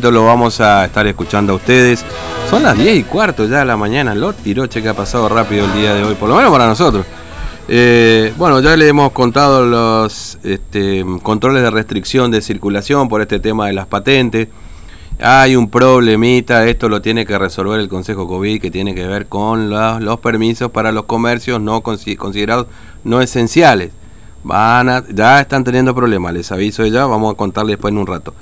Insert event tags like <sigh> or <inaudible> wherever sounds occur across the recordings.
lo vamos a estar escuchando a ustedes. Son las 10 y cuarto ya de la mañana. Lo tiroche que ha pasado rápido el día de hoy, por lo menos para nosotros. Eh, bueno, ya le hemos contado los este, controles de restricción de circulación por este tema de las patentes. Hay un problemita, esto lo tiene que resolver el Consejo COVID, que tiene que ver con los, permisos para los comercios no considerados no esenciales. Van a, ya están teniendo problemas, les aviso ya, vamos a contarles después en un rato.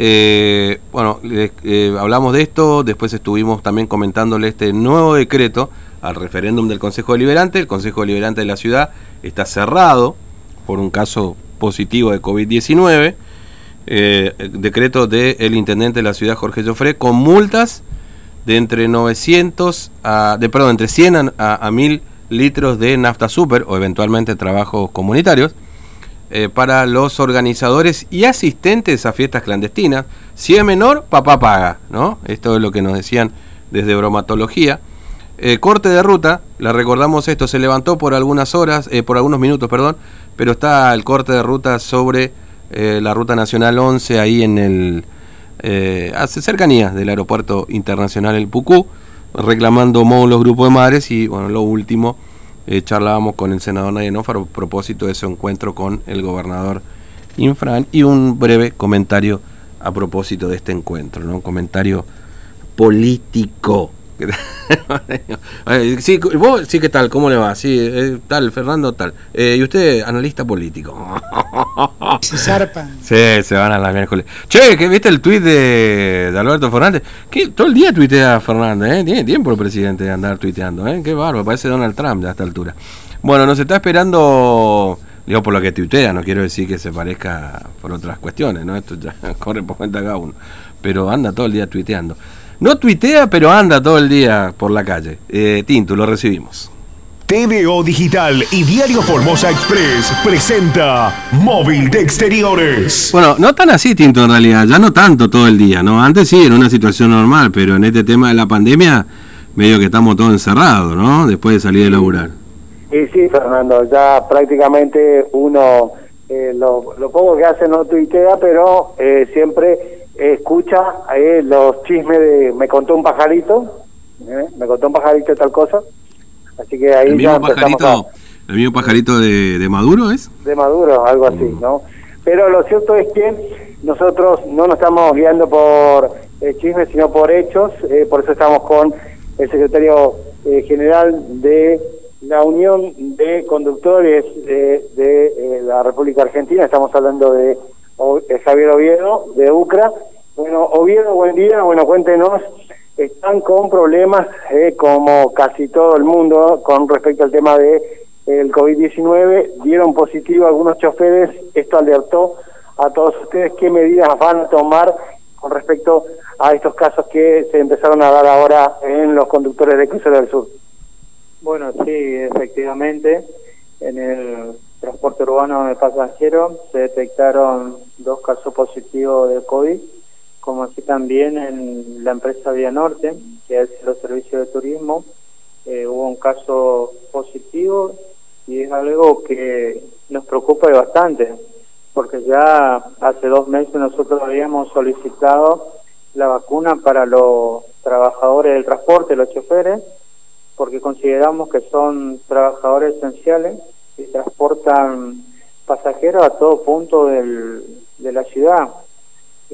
Eh, bueno, eh, hablamos de esto, después estuvimos también comentándole este nuevo decreto al referéndum del Consejo Deliberante. El Consejo Deliberante de la ciudad está cerrado por un caso positivo de COVID-19. Eh, decreto del intendente de la ciudad, Jorge Joffre, con multas de entre 900 a, de, perdón, entre 100 a, a 1000 litros de nafta super o eventualmente trabajos comunitarios eh, para los organizadores y asistentes a fiestas clandestinas. Si es menor, papá paga, ¿no? Esto es lo que nos decían desde bromatología. Eh, corte de ruta, la recordamos esto, se levantó por algunas horas, eh, por algunos minutos, perdón, pero está el corte de ruta sobre la ruta nacional 11 ahí en el hace cercanía del aeropuerto internacional El Pucú, reclamando módulos grupo de madres y bueno, lo último eh, charlábamos con el senador Nayenov a propósito de ese encuentro con el gobernador Infran y un breve comentario a propósito de este encuentro, ¿no? Un comentario político. <laughs> sí, vos sí, ¿qué tal? ¿Cómo le va? Sí, eh, tal, Fernando, tal. Eh, y usted, analista político. <laughs> se zarpan. Sí, se van a la miércoles. Che, ¿qué viste el tuit de, Alberto Fernández? Que todo el día tuitea Fernández, ¿eh? Tiene tiempo el presidente de andar tuiteando, ¿eh? Qué bárbaro, parece Donald Trump a esta altura. Bueno, nos está esperando, digo por lo que tuitea, no quiero decir que se parezca por otras cuestiones, ¿no? Esto ya <laughs> corre por cuenta cada uno. Pero anda todo el día tuiteando. No tuitea, pero anda todo el día por la calle. Eh, Tinto, lo recibimos. TVO Digital y Diario Formosa Express presenta Móvil de Exteriores. Bueno, no tan así, Tinto, en realidad, ya no tanto todo el día, ¿no? Antes sí, en una situación normal, pero en este tema de la pandemia, medio que estamos todos encerrados, ¿no? Después de salir de laburar. Y sí, Fernando, ya prácticamente uno, eh, lo, lo, poco que hace no tuitea, pero eh, siempre escucha eh, los chismes de me contó un pajarito, eh, me contó un pajarito tal cosa. Así que ahí ¿El mismo pajarito, ¿El mismo pajarito de, Maduro es? De Maduro, algo así, mm. ¿no? Pero lo cierto es que nosotros no nos estamos guiando por eh, chismes, sino por hechos. Por eso estamos con el secretario general de la Unión de Conductores de la República Argentina. Estamos hablando de Javier Oviedo, de UCRA. Bueno, Oviedo, buen día. Bueno, cuéntenos, están con problemas, eh, como casi todo el mundo, con respecto al tema de el COVID-19. Dieron positivo algunos choferes. Esto alertó a todos ustedes qué medidas van a tomar con respecto a estos casos que se empezaron a dar ahora en los conductores de Crucero del Sur. Bueno, sí, efectivamente, en el transporte urbano de pasajeros se detectaron dos casos positivos de COVID, como así también en la empresa Vía Norte, que hace los servicios de turismo, eh, hubo un caso positivo y es algo que nos preocupa bastante, porque ya hace dos meses nosotros habíamos solicitado la vacuna para los trabajadores del transporte, los choferes, porque consideramos que son trabajadores esenciales y transportan pasajeros a todo punto del, de la ciudad.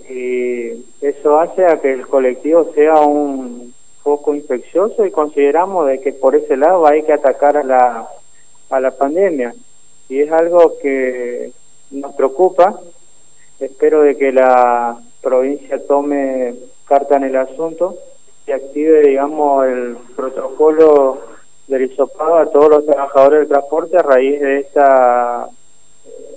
Y eso hace a que el colectivo sea un poco infeccioso y consideramos de que por ese lado hay que atacar a la, a la pandemia. Y es algo que nos preocupa. Espero de que la provincia tome carta en el asunto y active, digamos, el protocolo del hisopado a todos los trabajadores del transporte a raíz de esta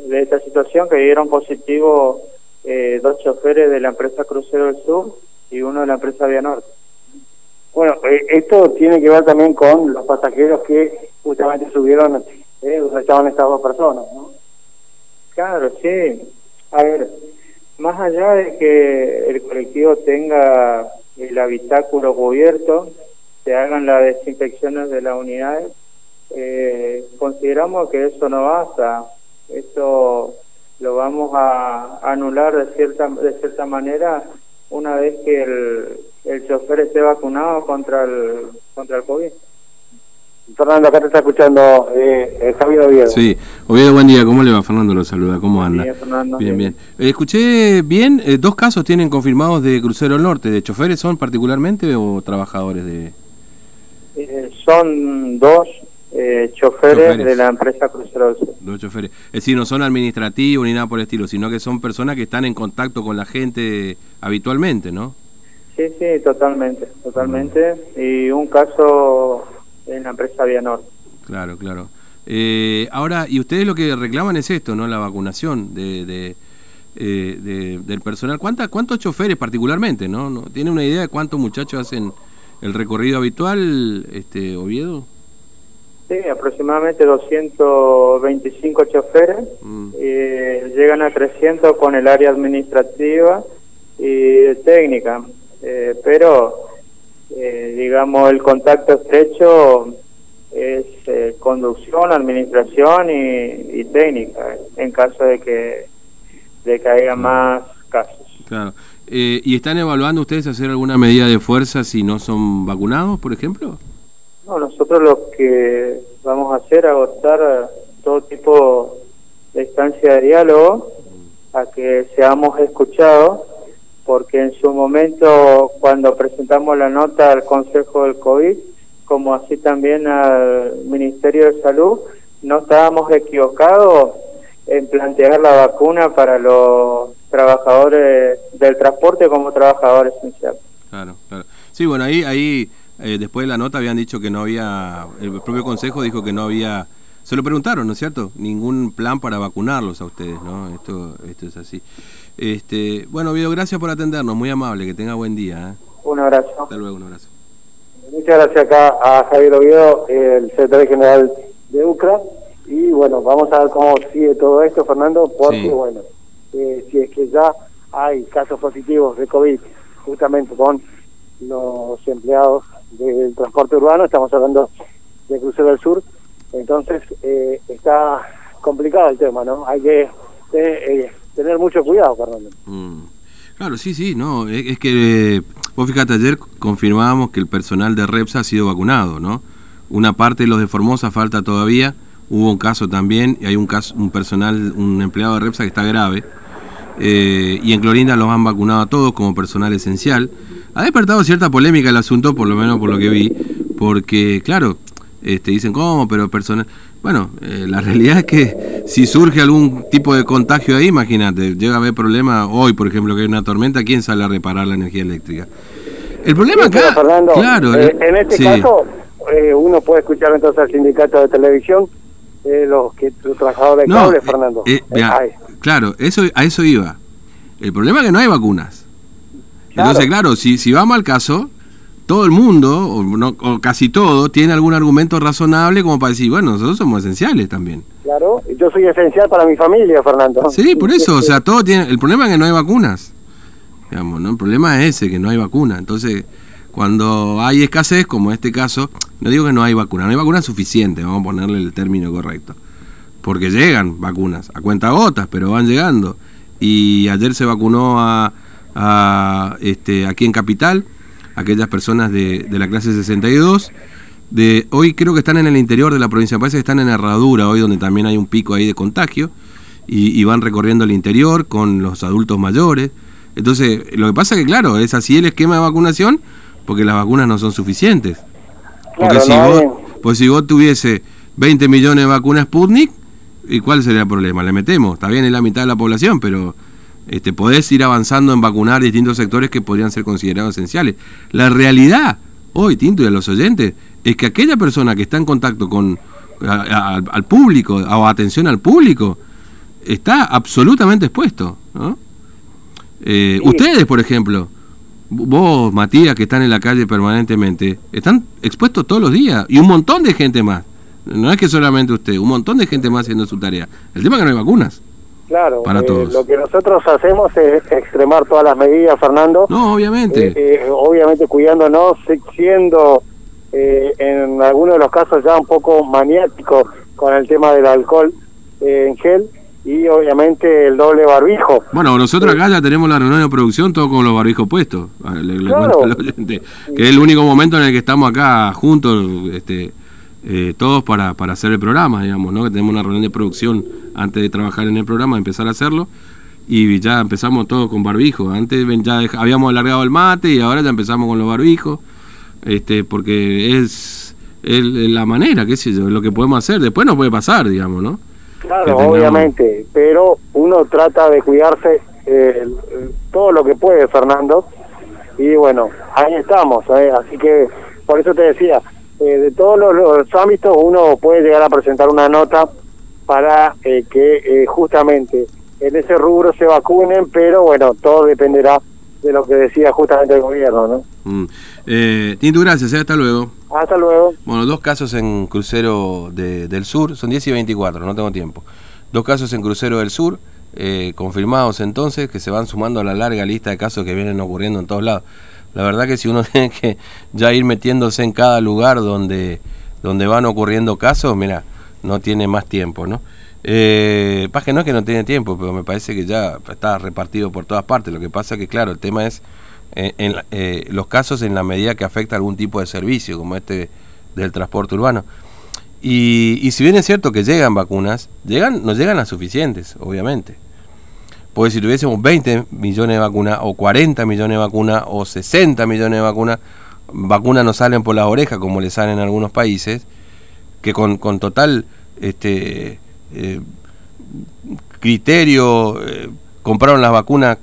de esta situación que dieron positivo eh, dos choferes de la empresa Crucero del Sur y uno de la empresa Vía Norte. Bueno, eh, esto tiene que ver también con los pasajeros que justamente subieron eh, estaban estas dos personas, ¿no? Claro, sí. A ver, más allá de que el colectivo tenga el habitáculo cubierto, se hagan las desinfecciones de las unidades, eh, consideramos que eso no basta. Esto lo vamos a anular de cierta de cierta manera una vez que el, el chofer esté vacunado contra el, contra el COVID. Fernando, acá te está escuchando eh, eh, Javier Oviedo. Sí, Oviedo, buen día. ¿Cómo le va? Fernando lo saluda. ¿Cómo anda? Bien, Fernando. Bien, bien. Eh, escuché bien, eh, dos casos tienen confirmados de Crucero Norte. ¿De choferes son particularmente o trabajadores de...? Eh, son dos eh, choferes, Choferes. de la empresa Crucero del Sur. Dos choferes. Es decir, no son administrativos ni nada por el estilo, sino que son personas que están en contacto con la gente habitualmente, ¿no? Sí, sí, totalmente, totalmente. Y un caso en la empresa Vianor. Claro, claro. Eh, ahora, y ustedes lo que reclaman es esto, ¿no? La vacunación de, de, eh, de- del personal. ¿Cuánta, ¿Cuántos choferes particularmente, no? no? ¿Tiene una idea de cuántos muchachos hacen el recorrido habitual, este Oviedo? Sí, aproximadamente 225 choferes. Mm. eh, llegan a 300 con el área administrativa y técnica. Eh, pero, eh, digamos, el contacto estrecho es eh, conducción, administración y, y técnica, en caso de que, de que haya más. Claro. Eh, ¿Y están evaluando ustedes hacer alguna medida de fuerza si no son vacunados, por ejemplo? No, nosotros lo que vamos a hacer es agotar todo tipo de instancia de diálogo a que seamos escuchados, porque en su momento, cuando presentamos la nota al Consejo del COVID, como así también al Ministerio de Salud, no estábamos equivocados en plantear la vacuna para los trabajadores del transporte como trabajadores esenciales. Claro, claro. Sí, bueno, ahí, ahí eh, después de la nota habían dicho que no había, el propio consejo dijo que no había, se lo preguntaron, ¿no es cierto? Ningún plan para vacunarlos a ustedes, ¿no? Esto, esto es así. Este, bueno, Vido, gracias por atendernos, muy amable, que tenga buen día. ¿eh? Un abrazo. Hasta luego, un abrazo. Muchas gracias acá a Javier Oviedo, el secretario general de UCRA. Y bueno, vamos a ver cómo sigue todo esto, Fernando, porque Sí. bueno, eh, si es que ya hay casos positivos de COVID justamente con los empleados del transporte urbano, estamos hablando de Crucero del Sur, entonces eh, está complicado el tema, ¿no? Hay que eh, tener mucho cuidado, Fernando. Mm. Claro, sí, sí, no, es, es que eh, vos fíjate, ayer confirmábamos que el personal de Repsa ha sido vacunado, ¿no? Una parte de los de Formosa falta todavía, hubo un caso también, y hay un caso, un personal, un empleado de Repsa que está grave, eh, y en Clorinda los han vacunado a todos como personal esencial. Ha despertado cierta polémica el asunto, por lo menos por lo que vi, porque, claro, este, dicen, ¿cómo? Pero personal... Bueno, eh, la <laughs> realidad es que si surge algún tipo de contagio ahí, imagínate, llega a haber problema hoy, por ejemplo, que hay una tormenta, ¿quién sale a reparar la energía eléctrica? El problema Sí, pero, acá, Fernando, claro, eh, en este sí. caso eh, uno puede escuchar entonces al sindicato de televisión, eh, los que los trabajadores de No, cable, eh, Fernando. eh, vea, claro, eso, a eso iba. El problema es que no hay vacunas. Claro. Entonces, claro, si, si vamos al caso, todo el mundo, o, no- o casi todo, tiene algún argumento razonable como para decir, bueno, nosotros somos esenciales también. claro, yo soy esencial para mi familia, Fernando. Sí, por eso, o sea, <laughs> todo tiene... El problema es que no hay vacunas. Digamos, ¿no? El problema es ese, que no hay vacuna. Entonces, cuando hay escasez, como en este caso, no digo que no hay vacuna, no hay vacuna suficiente, vamos a ponerle el término correcto. Porque llegan vacunas, a cuenta gotas, pero van llegando. Y ayer se vacunó a, este, aquí en Capital, aquellas personas de, de la clase 62. De, hoy creo que están en el interior de la provincia, parece que están en Herradura, hoy donde también hay un pico ahí de contagio, y, y van recorriendo el interior con los adultos mayores. Entonces, lo que pasa es que, claro, es así el esquema de vacunación, porque las vacunas no son suficientes. Porque Claro, si, no vos, hay- pues si vos tuviese 20 millones de vacunas Sputnik, ¿y cuál sería el problema? Le metemos, está bien, es la mitad de la población, pero este, podés ir avanzando en vacunar distintos sectores que podrían ser considerados esenciales. La realidad, hoy, Tinto y a los oyentes, es que aquella persona que está en contacto con a- a- al, público, o atención al público, está absolutamente expuesto. ¿no? Eh, Sí. Ustedes, por ejemplo, vos, Matías, que están en la calle permanentemente, están expuestos todos los días y un montón de gente más. No es que solamente usted, un montón de gente más haciendo su tarea. El tema es que no hay vacunas. Claro, Para eh, todos. lo que nosotros hacemos es extremar todas las medidas, Fernando. No, obviamente. Eh, eh, obviamente cuidándonos, si- siendo eh, en algunos de los casos ya un poco maniático con el tema del alcohol en gel y obviamente el doble barbijo. Bueno, nosotros acá ya tenemos la reunión de producción todo con los barbijos puestos. A ver, le- le Claro. al oyente, que es el único momento en el que estamos acá juntos, este, eh, todos para, para hacer el programa, digamos, ¿no? Que tenemos una reunión de producción antes de trabajar en el programa, empezar a hacerlo. Y ya empezamos todos con barbijo. Antes ya dej- habíamos alargado el mate y ahora ya empezamos con los barbijos. Este, porque es, es la manera, qué sé yo, es lo que podemos hacer. Después nos puede pasar, digamos, ¿no? Claro, obviamente, pero uno trata de cuidarse eh, todo lo que puede, Fernando. Y bueno, ahí estamos, ¿eh? así que por eso te decía, eh, de todos los, los ámbitos uno puede llegar a presentar una nota para eh, que eh, justamente en ese rubro se vacunen, pero bueno, todo dependerá de lo que decida justamente el gobierno, ¿no? Mm. Eh, Tinto, gracias, eh, hasta luego. Hasta luego. Bueno, dos casos en crucero de- del sur, son 10 y 24, no tengo tiempo. Dos casos en crucero del sur, eh, confirmados entonces, que se van sumando a la larga lista de casos que vienen ocurriendo en todos lados. La verdad que si uno <laughs> tiene que ya ir metiéndose en cada lugar donde, donde van ocurriendo casos, mira, no tiene más tiempo, ¿no? Eh, pasa que no es que no tiene tiempo, pero me parece que ya está repartido por todas partes. Lo que pasa que, claro, el tema es eh, en eh, los casos en la medida que afecta algún tipo de servicio, como este del transporte urbano. Y, si bien es cierto que llegan vacunas, llegan, no llegan las suficientes, obviamente. Porque si tuviésemos 20 millones de vacunas, o 40 millones de vacunas, o 60 millones de vacunas, vacunas no salen por las orejas como le salen en algunos países, que con, con total este, criterio eh, compraron las vacunas